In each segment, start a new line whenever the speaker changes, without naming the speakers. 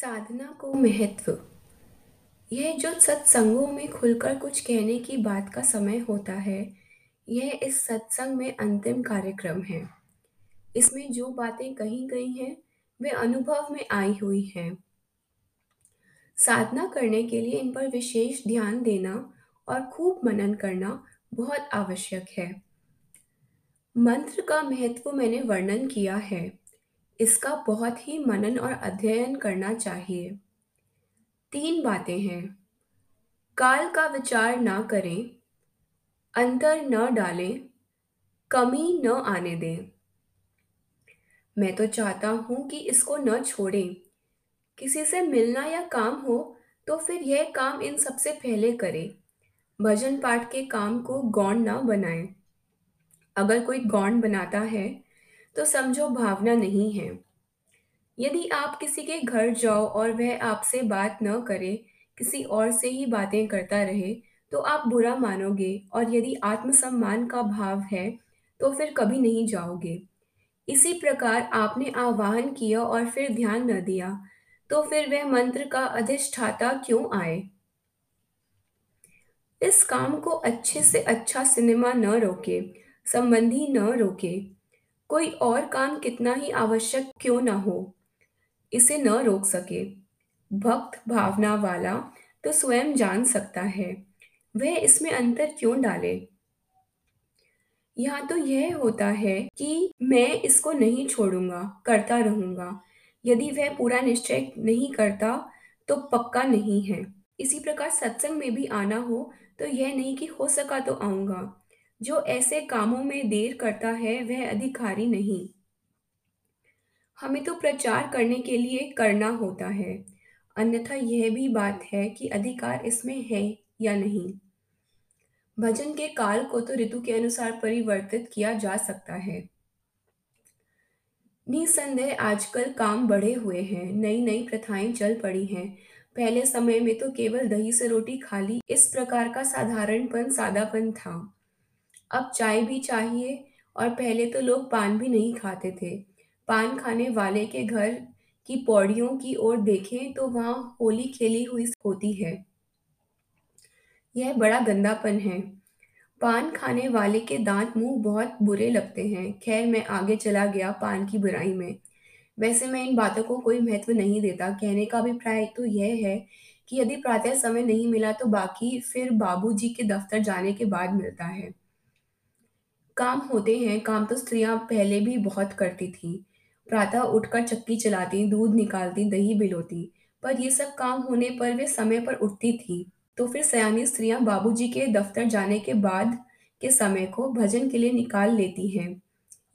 साधना को महत्व। यह जो सत्संगों में खुलकर कुछ कहने की बात का समय होता है, यह इस सत्संग में अंतिम कार्यक्रम है। इसमें जो बातें कही गई हैं, वे अनुभव में आई हुई हैं। साधना करने के लिए इन पर विशेष ध्यान देना और खूब मनन करना बहुत आवश्यक है। मंत्र का महत्व मैंने वर्णन किया है। इसका बहुत ही मनन और अध्ययन करना चाहिए। तीन बातें हैं। काल का विचार ना करें, अंतर न डालें, कमी न आने दें। मैं तो चाहता हूँ कि इसको न छोड़ें। किसी से मिलना या काम हो तो फिर यह काम इन सबसे पहले करें। भजन पाठ के काम को गौण ना बनाएँ। अगर कोई गौण बनाता है तो समझो भावना नहीं है। यदि आप किसी के घर जाओ और वह आपसे बात न करे, किसी और से ही बातें करता रहे तो आप बुरा मानोगे और यदि आत्मसम्मान का भाव है तो फिर कभी नहीं जाओगे। इसी प्रकार आपने आह्वान किया और फिर ध्यान न दिया तो फिर वह मंत्र का अधिष्ठाता क्यों आए? इस काम को अच्छे से अच्छा सिनेमा न रोके, संबंधी न रोके। कोई और काम कितना ही आवश्यक क्यों न हो, इसे न रोक सके। भक्त भावना वाला तो स्वयं जान सकता है, वह इसमें अंतर क्यों डाले? यहाँ तो यह होता है कि मैं इसको नहीं छोड़ूँगा, करता रहूँगा। यदि वह पूरा निश्चय नहीं करता तो पक्का नहीं है। इसी प्रकार सत्संग में भी आना हो तो यह नहीं कि हो सका तो आऊँगा। जो ऐसे कामों में देर करता है, वह अधिकारी नहीं। हमें तो प्रचार करने के लिए करना होता है। अन्यथा यह भी बात है कि अधिकार इसमें है या नहीं। भजन के काल को तो ऋतु के अनुसार परिवर्तित किया जा सकता है। निसंदेह आजकल काम बढ़े हुए हैं नई नई प्रथाएँ चल पड़ी हैं। पहले समय में तो केवल दही से रोटी खाली इस प्रकार का साधारणपन सादापन था। अब चाय भी चाहिए और पहले तो लोग पान भी नहीं खाते थे। पान खाने वाले के घर की पौड़ियों की ओर देखें तो वहाँ होली खेली हुई होती है। यह बड़ा गंदापन है। पान खाने वाले के दांत मुँह बहुत बुरे लगते हैं। खैर, मैं आगे चला गया पान की बुराई में। वैसे मैं इन बातों को कोई महत्व नहीं देता। कहने का अभिप्राय तो यह है कि यदि प्रातः समय नहीं मिला तो बाकी फिर बाबूजी के दफ्तर जाने के बाद मिलता है। काम होते हैं, काम तो स्त्रियाँ पहले भी बहुत करती थी। प्रातः उठकर चक्की चलाती, दूध निकालती, दही बिलोती, पर ये सब काम होने पर वे समय पर उठती थी। तो फिर सयानी स्त्रियाँ बाबूजी के दफ्तर जाने के बाद के समय को भजन के लिए निकाल लेती हैं।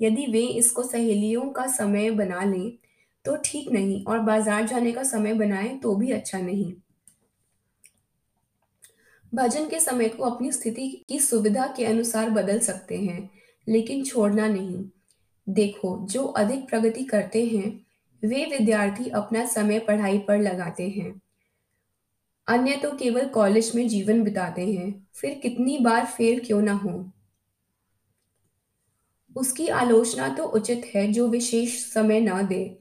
यदि वे इसको सहेलियों का समय बना लें तो ठीक नहीं, और बाज़ार जाने का समय बनाएँ तो भी अच्छा नहीं। भजन के समय को अपनी स्थिति की सुविधा के अनुसार बदल सकते हैं, लेकिन छोड़ना नहीं। देखो, जो अधिक प्रगति करते हैं, वे विद्यार्थी अपना समय पढ़ाई पर लगाते हैं। अन्य तो केवल कॉलेज में जीवन बिताते हैं, फिर कितनी बार फेल क्यों ना हो? उसकी आलोचना तो उचित है जो विशेष समय ना दे।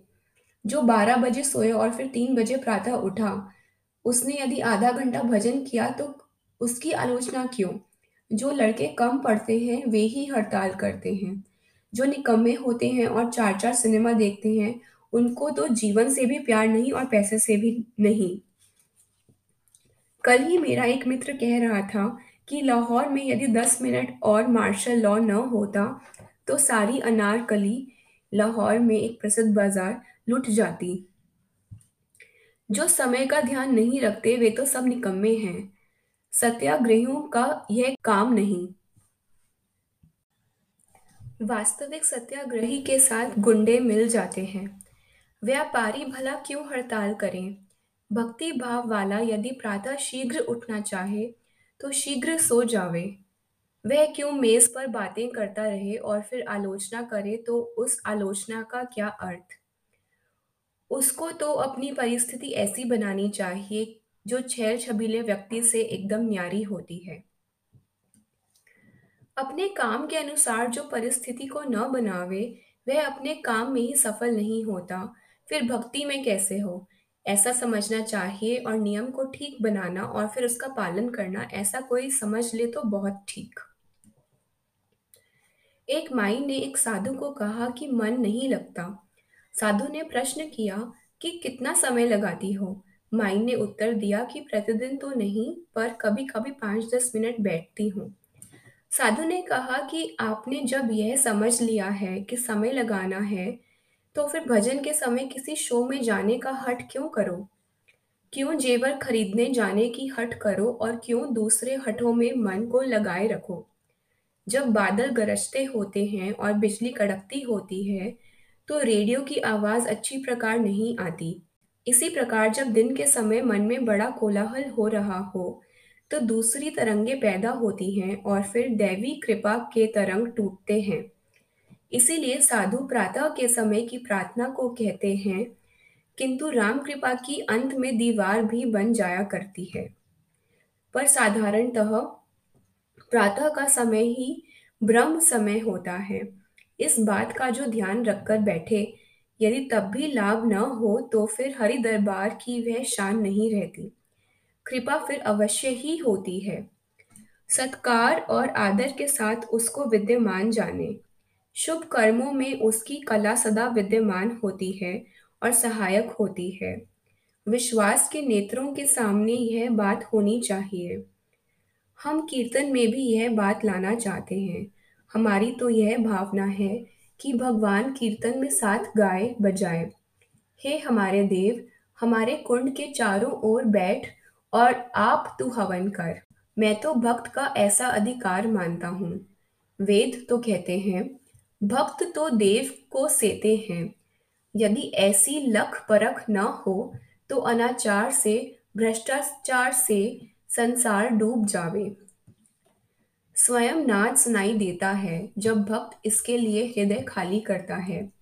जो बारह बजे सोए और फिर तीन बजे प्रातः उठा, उसने यदि आधा घंटा भजन किया तो उसकी आलोचना क्यों? जो लड़के कम पढ़ते हैं, वे ही हड़ताल करते हैं। जो निकम्मे होते हैं और चार चार सिनेमा देखते हैं, उनको तो जीवन से भी प्यार नहीं और पैसे से भी नहीं। कल ही मेरा एक मित्र कह रहा था कि लाहौर में यदि दस मिनट और मार्शल लॉ न होता तो सारी अनारकली लाहौर में एक प्रसिद्ध बाज़ार लुट जाती। जो समय का ध्यान नहीं रखते, वे तो सब निकम्मे हैं। सत्याग्रहियों का यह काम नहीं। वास्तविक सत्याग्रही के साथ गुंडे मिल जाते हैं। व्यापारी भला क्यों हड़ताल करें? भक्ति भाव वाला यदि प्रातः शीघ्र उठना चाहे तो शीघ्र सो जावे। वह क्यों मेज पर बातें करता रहे और फिर आलोचना करे तो उस आलोचना का क्या अर्थ? उसको तो अपनी परिस्थिति ऐसी बनानी चाहिए जो छैल छबीले व्यक्ति से एकदम न्यारी होती है। अपने काम के अनुसार जो परिस्थिति को न बनावे, वह अपने काम में ही सफल नहीं होता, फिर भक्ति में कैसे हो? ऐसा समझना चाहिए और नियम को ठीक बनाना और फिर उसका पालन करना, ऐसा कोई समझ ले तो बहुत ठीक। एक माई ने एक साधु को कहा कि मन नहीं लगता। साधु ने प्रश्न किया कि कितना समय लगाती हो? माई ने उत्तर दिया कि प्रतिदिन तो नहीं, पर कभी कभी पाँच दस मिनट बैठती हूँ। साधु ने कहा कि आपने जब यह समझ लिया है कि समय लगाना है तो फिर भजन के समय किसी शो में जाने का हट क्यों करो? क्यों जेवर खरीदने जाने की हट करो और क्यों दूसरे हटों में मन को लगाए रखो? जब बादल गरजते होते हैं और बिजली कड़कती होती है तो रेडियो की आवाज़ अच्छी प्रकार नहीं आती। इसी प्रकार जब दिन के समय मन में बड़ा कोलाहल हो रहा हो तो दूसरी तरंगे पैदा होती हैं और फिर दैवी कृपा के तरंग टूटते हैं। इसीलिए साधु प्रातः के समय की प्रार्थना को कहते हैं, किंतु राम कृपा की अंत में दीवार भी बन जाया करती है। पर साधारणतः प्रातः का समय ही ब्रह्म समय होता है। इस बात का जो ध्यान रखकर बैठे यदि तब भी लाभ न हो तो फिर हरि दरबार की वह शान नहीं रहती। कृपा फिर अवश्य ही होती है। सत्कार और आदर के साथ उसको विद्यमान जाने। शुभ कर्मों में उसकी कला सदा विद्यमान होती है और सहायक होती है। विश्वास के नेत्रों के सामने यह बात होनी चाहिए। हम कीर्तन में भी यह बात लाना चाहते हैं। हमारी तो यह भावना है कि भगवान कीर्तन में साथ गाए बजाए। हे हमारे देव, हमारे कुंड के चारों ओर बैठ और आप तू हवन कर। मैं तो भक्त का ऐसा अधिकार मानता हूँ। वेद तो कहते हैं, भक्त तो देव को सेते हैं। यदि ऐसी लख परख न हो तो अनाचार से, भ्रष्टाचार से संसार डूब जावे। स्वयं नाच सुनाई देता है, जब भक्त इसके लिए हृदय खाली करता है।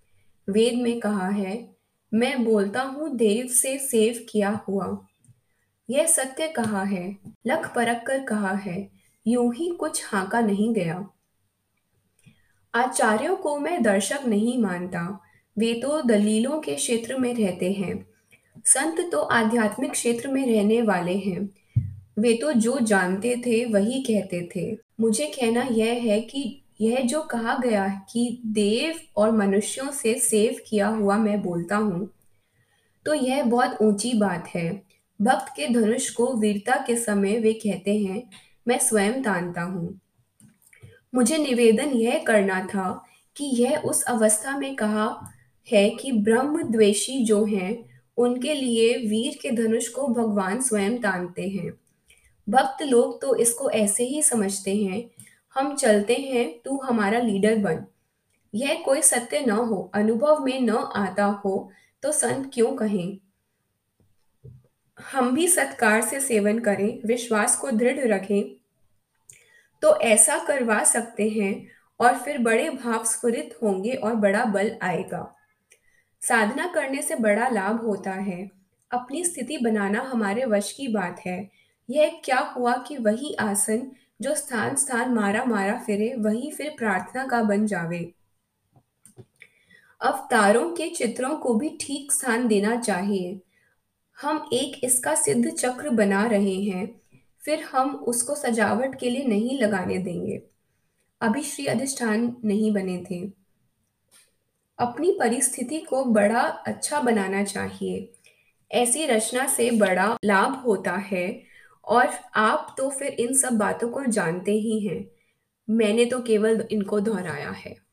वेद में कहा है, मैं बोलता हूँ, देव से सेव किया हुआ। यह सत्य कहा है, लख परख कर कहा है, यूँ ही कुछ हाका नहीं गया। आचार्यों को मैं दर्शक नहीं मानता, वे तो दलीलों के क्षेत्र में रहते हैं। संत तो आध्यात्मिक क्षेत्र में रहने वाले हैं। वे तो जो जानते थे, वही कहते थे। मुझे कहना यह है कि यह जो कहा गया कि देव और मनुष्यों से सेव किया हुआ मैं बोलता हूँ तो यह बहुत ऊँची बात है। भक्त के धनुष को वीरता के समय वे कहते हैं, मैं स्वयं तानता हूँ। मुझे निवेदन यह करना था कि यह उस अवस्था में कहा है कि ब्रह्म द्वेषी जो हैं, उनके लिए वीर के धनुष को भगवान स्वयं तानते हैं। भक्त लोग तो इसको ऐसे ही समझते हैं, हम चलते हैं, तू हमारा लीडर बन। यह कोई सत्य न हो, अनुभव में न आता हो तो संत क्यों कहें? हम भी सत्कार से सेवन करें, विश्वास को दृढ़ रखें। तो ऐसा करवा सकते हैं और फिर बड़े भाव स्फुरित होंगे और बड़ा बल आएगा। साधना करने से बड़ा लाभ होता है। अपनी स्थिति बनाना हमारे वश की बात है। यह क्या हुआ कि वही आसन जो स्थान स्थान मारा मारा फिरे, वही फिर प्रार्थना का बन जावे। अवतारों के चित्रों को भी ठीक स्थान देना चाहिए। हम एक इसका सिद्ध चक्र बना रहे हैं, फिर हम उसको सजावट के लिए नहीं लगाने देंगे। अभी श्री अधिष्ठान नहीं बने थे। अपनी परिस्थिति को बड़ा अच्छा बनाना चाहिए। ऐसी रचना से बड़ा लाभ होता है। और आप तो फिर इन सब बातों को जानते ही हैं। मैंने तो केवल इनको दोहराया है।